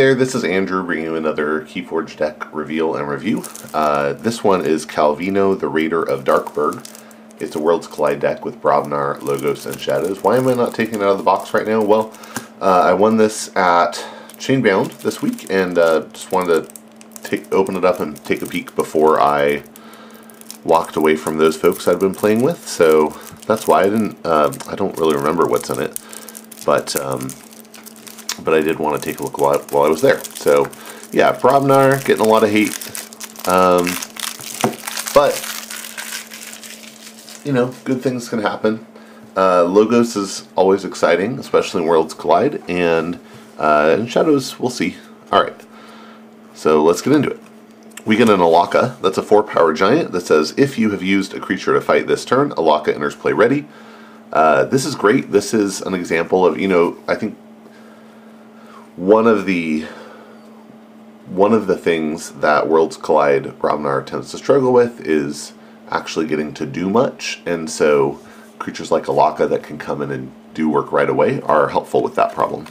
there, this is Andrew bringing you another Keyforge deck reveal and review. Uh, this one is Calvino, the Raider of Darkburg. It's a Worlds Collide deck with Brobnar, Logos, and Shadows. Why am I not taking it out of the box right now? Well, uh, I won this at Chainbound this week, and uh, just wanted to take, open it up and take a peek before I walked away from those folks I'd been playing with. So that's why I didn't. Uh, I don't really remember what's in it, but um, but I did want to take a look while while I was there. So, yeah, Brobnar getting a lot of hate. Um, but, you know, good things can happen. Uh, Logos is always exciting, especially in Worlds Collide, and, uh, Shadows, we'll see. Alright, so let's get into it. We get an Alaka, that's a 4 power giant, that says, if you have used a creature to fight this turn, Alaka enters play ready. Uh, this is great. This is an example of, you know, I think one of the one of the things that Worlds Collide Brobnar tends to struggle with is actually getting to do much, and so creatures like Alaka that can come in and do work right away are helpful with that problem.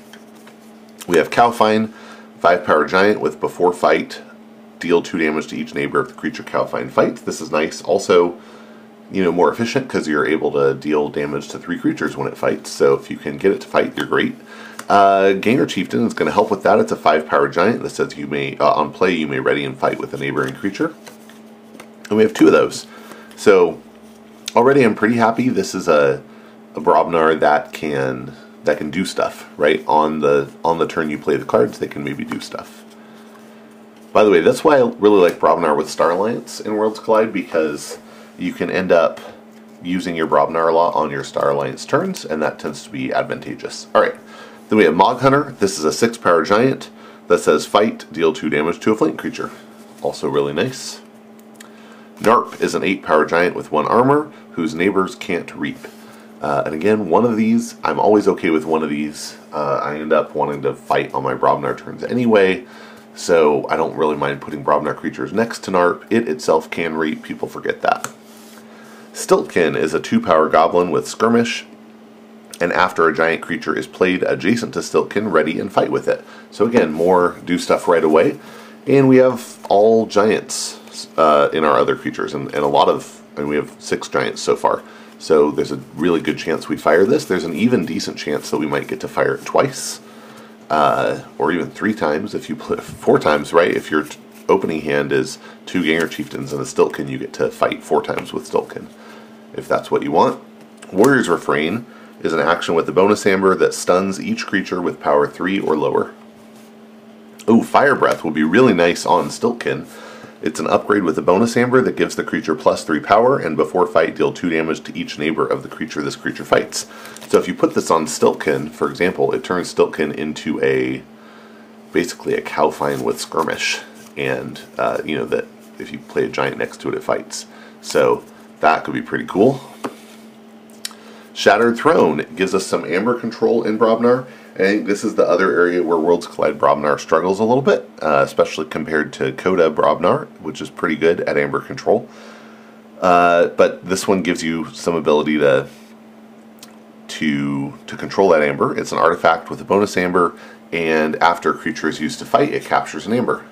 We have Cowfyne, 5 power giant with before fight, deal 2 damage to each neighbor of the creature Cowfyne fights. This is nice. Also, you know, more efficient because you're able to deal damage to 3 creatures when it fights, so if you can get it to fight, you're great. Uh, Ganger Chieftain is going to help with that. It's a five power giant that says you may uh, on play you may ready and fight with a neighboring creature. And we have two of those. So already I'm pretty happy. This is a, a Brobnar that can that can do stuff right on the on the turn you play the cards. They can maybe do stuff. By the way, that's why I really like Brobnar with Star Alliance in Worlds Collide because you can end up using your Brobnar a lot on your Star Alliance turns, and that tends to be advantageous. All right. Then we have Mogg Hunter. This is a 6 power giant that says fight, deal 2 damage to a flank creature. Also really nice. Narp is an 8 power giant with 1 armor whose neighbors can't reap. Uh, and again, one of these, I'm always okay with one of these. Uh, I end up wanting to fight on my Brobnar turns anyway, so I don't really mind putting Brobnar creatures next to Narp. It itself can reap, people forget that. Stiltkin is a 2 power goblin with skirmish and after a giant creature is played adjacent to Stiltkin, ready and fight with it. So again, more do stuff right away. And we have all giants uh, in our other creatures, and, and a lot of, and we have six giants so far. So there's a really good chance we fire this. There's an even decent chance that we might get to fire it twice, uh, or even three times if you play four times, right? If your opening hand is two Ganger Chieftains and a Stiltkin, you get to fight four times with Stiltkin, if that's what you want. Warrior's Refrain is an action with a bonus amber that stuns each creature with power 3 or lower. Oh, Fire Breath will be really nice on Stiltkin. It's an upgrade with a bonus amber that gives the creature plus 3 power, and before fight, deal 2 damage to each neighbor of the creature this creature fights. So if you put this on Stiltkin, for example, it turns Stiltkin into a basically a Cowfyne with Skirmish, and uh, you know that if you play a giant next to it, it fights. So that could be pretty cool. Shattered Throne gives us some amber control in Brobnar. Think this is the other area where Worlds Collide Brobnar struggles a little bit, uh, especially compared to CotA Brobnar, which is pretty good at amber control. Uh, but this one gives you some ability to to to control that amber. It's an artifact with a bonus amber, and after a creature is used to fight, it captures an amber.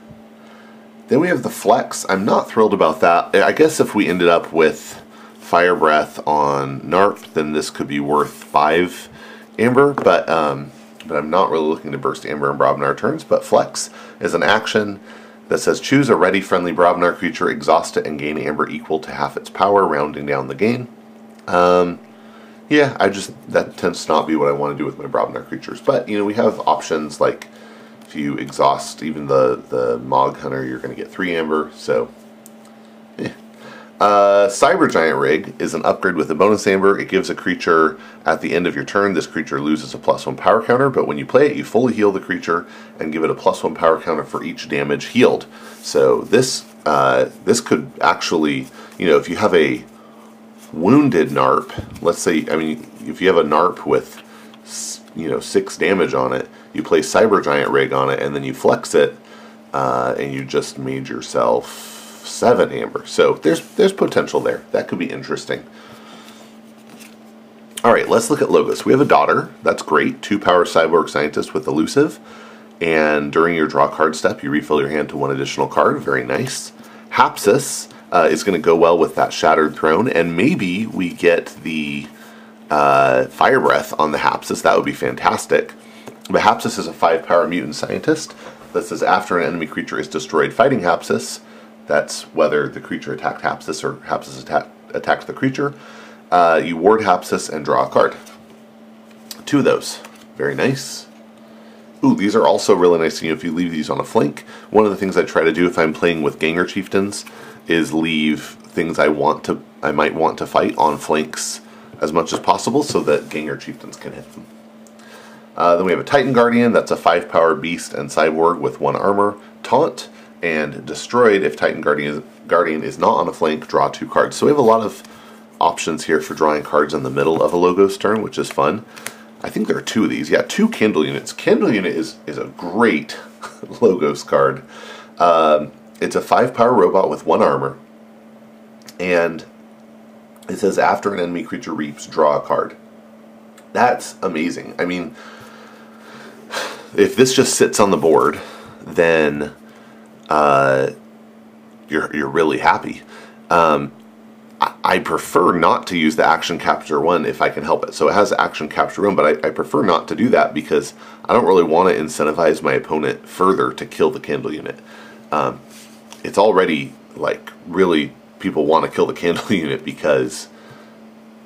Then we have the Flex. I'm not thrilled about that. I guess if we ended up with Fire Breath on Narp, then this could be worth 5 Amber, but um, but I'm not really looking to burst Amber and Brobnar turns, but Flex is an action that says choose a ready friendly Brobnar creature, exhaust it, and gain Amber equal to half its power, rounding down the gain. Um, yeah, I just, that tends to not be what I want to do with my Brobnar creatures, but, you know, we have options like if you exhaust even the, the Mog Hunter, you're going to get 3 Amber, so uh, Cyber Giant Rig is an upgrade with a bonus amber. It gives a creature at the end of your turn. This creature loses a plus one power counter, but when you play it, you fully heal the creature and give it a plus one power counter for each damage healed. So this uh, this could actually, you know, if you have a wounded NARP, let's say, I mean, if you have a NARP with you know six damage on it, you play Cyber Giant Rig on it, and then you flex it, uh, and you just made yourself seven amber. So there's there's potential there. That could be interesting. All right, let's look at logos. We have a daughter. That's great. Two power cyborg scientist with elusive. and during your draw card step, you refill your hand to one additional card. Very nice. Hapsis uh, is going to go well with that Shattered Throne, and maybe we get the uh, Fire Breath on the Hapsis. That would be fantastic. But Hapsis is a 5 power mutant scientist that says after an enemy creature is destroyed fighting Hapsis, that's whether the creature attacked Hapsis or Hapsis attack, attacked the creature, uh, you ward Hapsis and draw a card. Two of those. Very nice. Ooh, these are also really nice to you if you leave these on a flank. One of the things I try to do if I'm playing with Ganger Chieftains is leave things I want to I might want to fight on flanks as much as possible so that Ganger Chieftains can hit them. Uh, then we have a Titan Guardian, that's a 5 power beast and cyborg with 1 armor, taunt, and destroyed if Titan Guardian, Guardian is not on a flank, draw 2 cards. So we have a lot of options here for drawing cards in the middle of a Logos turn, which is fun. I think there are two of these. Yeah, two Kindle units. Kindle unit is, is a great Logos card. Um, it's a 5 power robot with 1 armor, and it says after an enemy creature reaps, draw a card. That's amazing. I mean, if this just sits on the board, then uh, you're you're really happy. Um, I, I, prefer not to use the action capture one if I can help it. So it has action capture one, but I, I prefer not to do that because I don't really want to incentivize my opponent further to kill the candle unit. Um, it's already like really people want to kill the candle unit because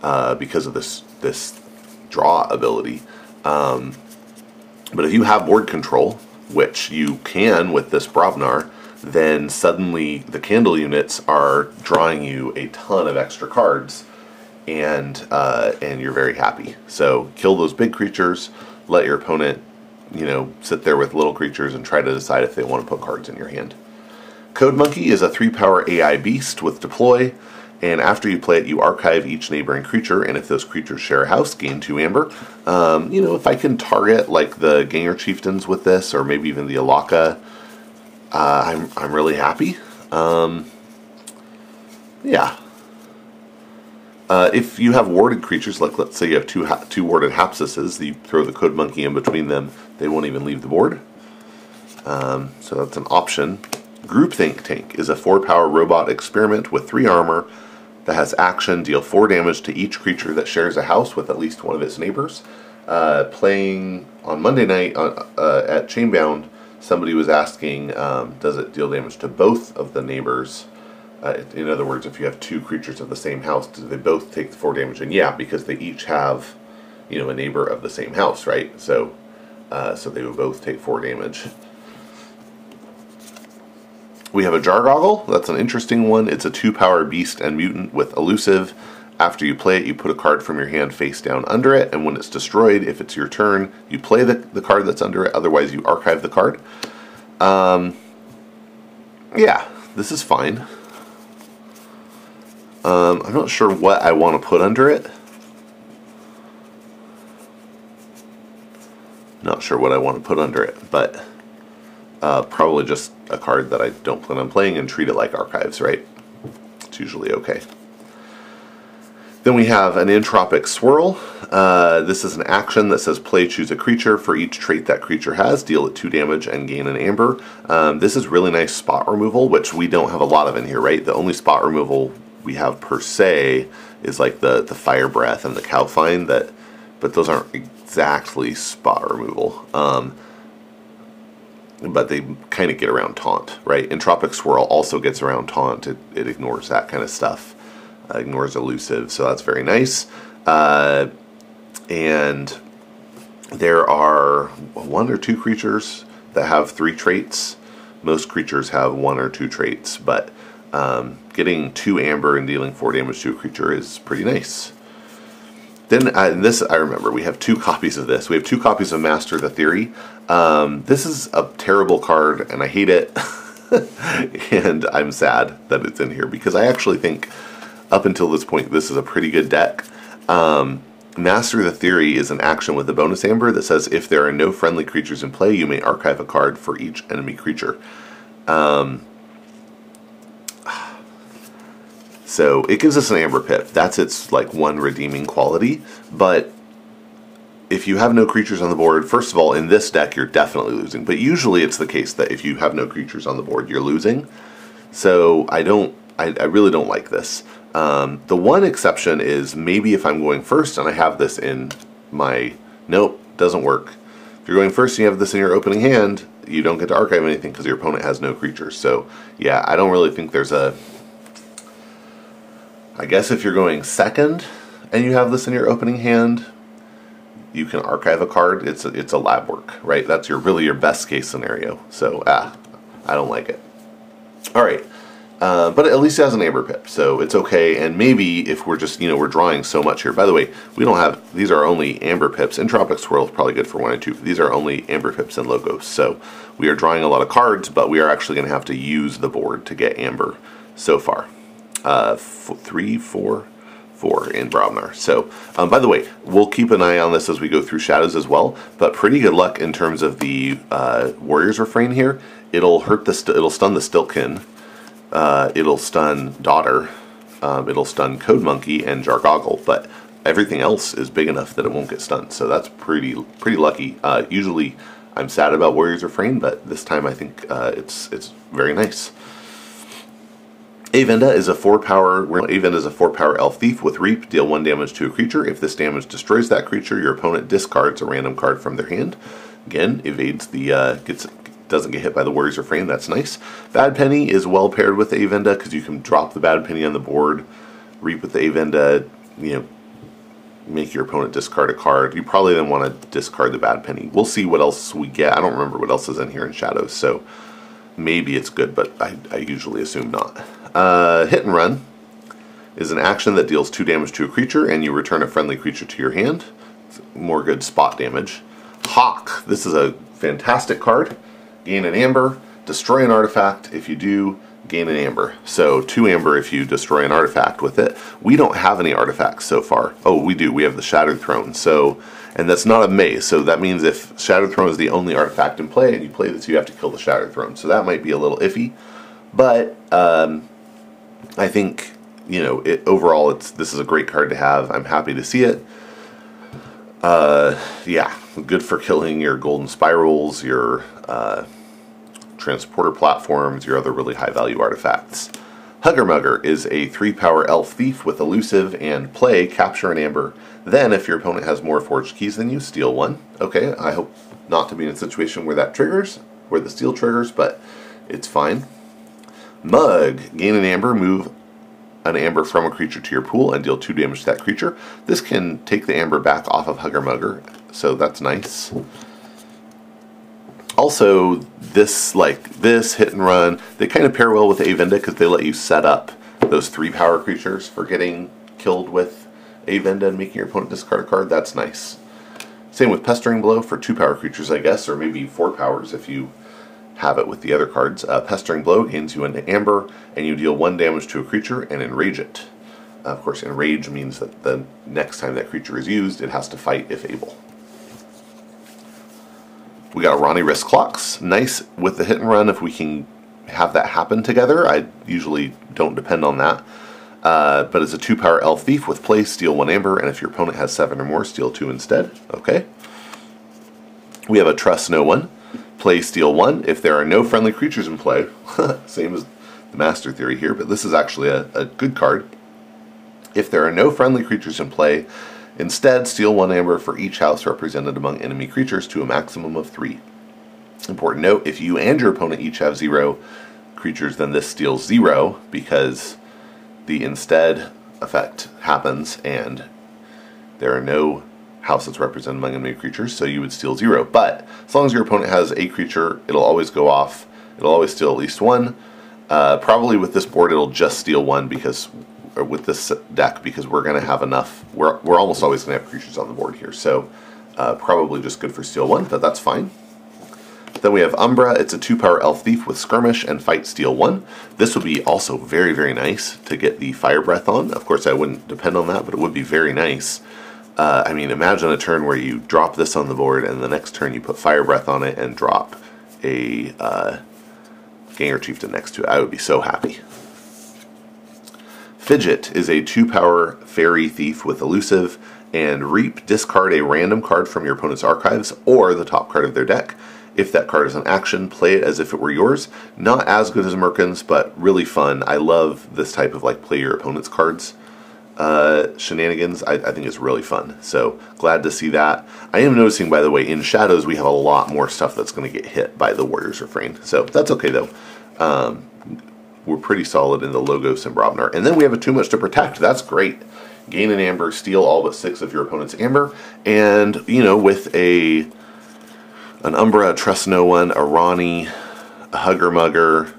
uh, because of this this draw ability. Um, but if you have board control, which you can with this Brobnar, then suddenly the candle units are drawing you a ton of extra cards, and uh, and you're very happy. So kill those big creatures, let your opponent, you know, sit there with little creatures and try to decide if they want to put cards in your hand. Code Monkey is a three power AI beast with deploy and after you play it, you archive each neighboring creature, and if those creatures share a house, gain two amber. Um, you know, if I can target like the Ganger Chieftains with this, or maybe even the Alaka, uh, I'm I'm really happy. Um, yeah. Uh, if you have warded creatures, like let's say you have two two warded Hapsises, you throw the Code Monkey in between them, they won't even leave the board. Um, so that's an option. Groupthink Tank is a four power robot experiment with three armor that has action, deal 4 damage to each creature that shares a house with at least one of its neighbors. Uh, playing on Monday night uh, uh, at Chainbound, somebody was asking, um, does it deal damage to both of the neighbors? Uh, in other words, if you have two creatures of the same house, do they both take the 4 damage? And yeah, because they each have, you know, a neighbor of the same house, right? So, uh, so they would both take 4 damage. We have a Jargoggle. That's an interesting one. It's a two power beast and mutant with elusive. After you play it, you put a card from your hand face down under it, and when it's destroyed, if it's your turn, you play the, the card that's under it. Otherwise, you archive the card. Um, yeah, this is fine. Um, I'm not sure what I want to put under it. Not sure what I want to put under it, but uh, probably just a card that I don't plan on playing and treat it like archives, right? It's usually okay. Then we have an Entropic Swirl. Uh, this is an action that says play choose a creature. For each trait that creature has, deal it 2 damage and gain an amber. Um, this is really nice spot removal, which we don't have a lot of in here, right? The only spot removal we have per se is like the, the Fire Breath and the Cowfyne, that, but those aren't exactly spot removal. Um, but they kind of get around taunt, right? Entropic Swirl also gets around taunt. It, it ignores that kind of stuff, uh, ignores elusive, so that's very nice. Uh, and there are one or two creatures that have three traits. Most creatures have one or two traits, but um, getting two amber and dealing four damage to a creature is pretty nice. Then, uh, this I remember, we have two copies of this. We have two copies of Master the Theory. Um, this is a terrible card, and I hate it. and I'm sad that it's in here because I actually think up until this point this is a pretty good deck. Um, Master the Theory is an action with a bonus amber that says if there are no friendly creatures in play, you may archive a card for each enemy creature. Um, so it gives us an amber pip. That's its like one redeeming quality, but if you have no creatures on the board, first of all, in this deck, you're definitely losing. But usually it's the case that if you have no creatures on the board, you're losing. So I don't, I, I really don't like this. Um, the one exception is maybe if I'm going first and I have this in my, nope, doesn't work. If you're going first and you have this in your opening hand, you don't get to archive anything because your opponent has no creatures. So yeah, I don't really think there's a, I guess if you're going second and you have this in your opening hand, you can archive a card. It's a, it's a lab work, right? That's your really your best case scenario. So ah, I don't like it. All right. Uh, but at least it has an amber pip, so it's okay. And maybe if we're just, you know, we're drawing so much here. By the way, we don't have, these are only amber pips. Entropic Swirl is probably good for one and two. These are only amber pips and logos. So we are drawing a lot of cards, but we are actually going to have to use the board to get amber so far. Uh, three, four, four in Brobnar. So, um, by the way, we'll keep an eye on this as we go through Shadows as well. But pretty good luck in terms of the uh, Warrior's Refrain here. It'll hurt the, it'll stun the Stiltkin uh, it'll stun Daughter, um, it'll stun Code Monkey and Jargoggle, but everything else is big enough that it won't get stunned. So that's pretty pretty lucky. Uh, usually, I'm sad about Warrior's Refrain, but this time I think uh, it's it's very nice. Avenda is a four power. Avenda is a four power elf thief with reap. Deal one damage to a creature. If this damage destroys that creature, your opponent discards a random card from their hand. Again, evades the uh, gets doesn't get hit by the Warrior's Refrain. That's nice. Bad Penny is well paired with Avenda because you can drop the Bad Penny on the board, reap with the Avenda, you know, make your opponent discard a card. You probably then want to discard the Bad Penny. We'll see what else we get. I don't remember what else is in here in Shadows, so maybe it's good, but I, I usually assume not. Uh, hit and Run is an action that deals 2 damage to a creature, and you return a friendly creature to your hand. It's more good spot damage. Hawk. This is a fantastic card gain an amber, destroy an artifact. If you do, gain an amber. So two amber if you destroy an artifact with it. We don't have any artifacts so far. Oh, we do. We have the Shattered Throne. So, and that's not a maze. So that means if Shattered Throne is the only artifact in play and you play this, you have to kill the Shattered Throne. So that might be a little iffy. But um, I think you know it, overall, it's this is a great card to have. I'm happy to see it. Uh, yeah, good for killing your golden spirals, your uh, transporter platforms, your other really high value artifacts. Hugger Mugger is a 3 power elf thief with elusive and play, capture an amber. Then, if your opponent has more forged keys than you, steal one. Okay, I hope not to be in a situation where that triggers, where the steal triggers, but it's fine. Mug, gain an amber, move an amber from a creature to your pool and deal 2 damage to that creature. This can take the amber back off of Hugger Mugger, so that's nice. Also, this like this hit and run, they kind of pair well with Avenda because they let you set up those three power creatures for getting killed with Avenda and making your opponent discard a card. That's nice. Same with Pestering Blow for two power creatures, I guess, or maybe four powers if you have it with the other cards. Uh, Pestering Blow gains you into Amber, and you deal one damage to a creature and enrage it. Uh, of course, enrage means that the next time that creature is used, it has to fight if able. We got Ronnie Wristclocks. Nice with the hit and run if we can have that happen together. I usually don't depend on that. Uh, but it's a two power elf thief with play, steal one amber, and if your opponent has seven or more, steal two instead. Okay. We have a trust no one. Play, steal one. If there are no friendly creatures in play, same as the master theory here, but this is actually a, a good card. If there are no friendly creatures in play, Instead, steal one amber for each house represented among enemy creatures to a maximum of three. Important note, if you and your opponent each have zero creatures, then this steals zero because the instead effect happens and there are no houses represented among enemy creatures, so you would steal zero. But as long as your opponent has a creature, it'll always go off. It'll always steal at least one. Uh, probably with this board, it'll just steal one because with this deck because we're going to have enough. We're, we're almost always going to have creatures on the board here, so uh, probably just good for steal one, but that's fine. Then we have Umbra. It's a two-power elf thief with skirmish and fight steal one. This would be also very, very nice to get the fire breath on. Of course, I wouldn't depend on that, but it would be very nice. Uh, I mean, imagine a turn where you drop this on the board, and the next turn you put fire breath on it and drop a uh, Ganger Chieftain next to it. I would be so happy. Fidget is a two power fairy thief with elusive And Reap, discard a random card from your opponent's archives or the top card of their deck. If that card is an action, play it as if it were yours. Not as good as Merkins, but really fun. I love this type of like play your opponent's cards uh, shenanigans. I, I think is really fun. So glad to see that. I am noticing, by the way, in Shadows we have a lot more stuff that's going to get hit by the Warrior's Refrain. So that's okay though. Um, we're pretty solid in the Logos and Brobnar. And then we have a Too Much to Protect. That's great. Gain an Amber, steal all but six of your opponent's Amber. And, you know, with a an Umbra, a Trust No One, a Ronnie, a Hugger Mugger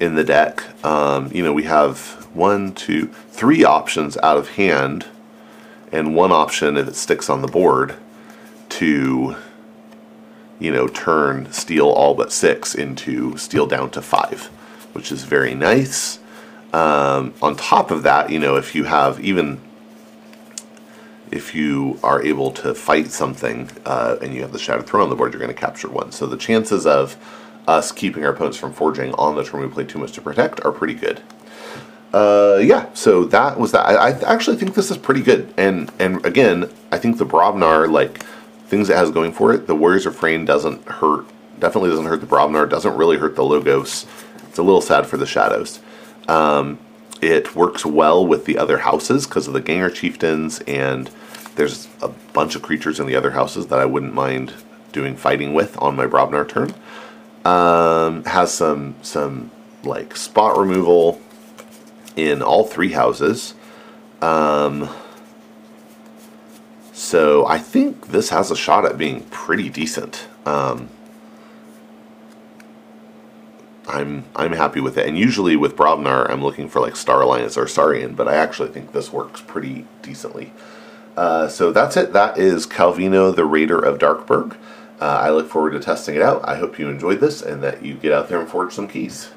in the deck, um, you know, we have one, two, three options out of hand, and one option if it sticks on the board to, you know, turn steel all but six into steel down to five, which is very nice. Um, on top of that, you know, if you have even if you are able to fight something uh, and you have the Shattered Throne on the board, you're going to capture one. So the chances of us keeping our opponents from forging on the turn we play too much to protect are pretty good. Uh, yeah, so that was that. I, I, actually think this is pretty good, and and again, I think the Brobnar like things it has going for it. The Warriors Refrain doesn't hurt. Definitely doesn't hurt the Brobnar. Doesn't really hurt the Logos. It's a little sad for the Shadows. Um, it works well with the other houses because of the Ganger Chieftains, and there's a bunch of creatures in the other houses that I wouldn't mind doing fighting with on my Brobnar turn. Um, has some some like spot removal in all three houses. Um, so I think this has a shot at being pretty decent. Um, I'm I'm happy with it. And usually with Brobnar, I'm looking for like Star Alliance or Saurian, but I actually think this works pretty decently. Uh, so that's it. That is Calvino, the Raider of Darkburg. Uh, I look forward to testing it out. I hope you enjoyed this and that you get out there and forge some keys.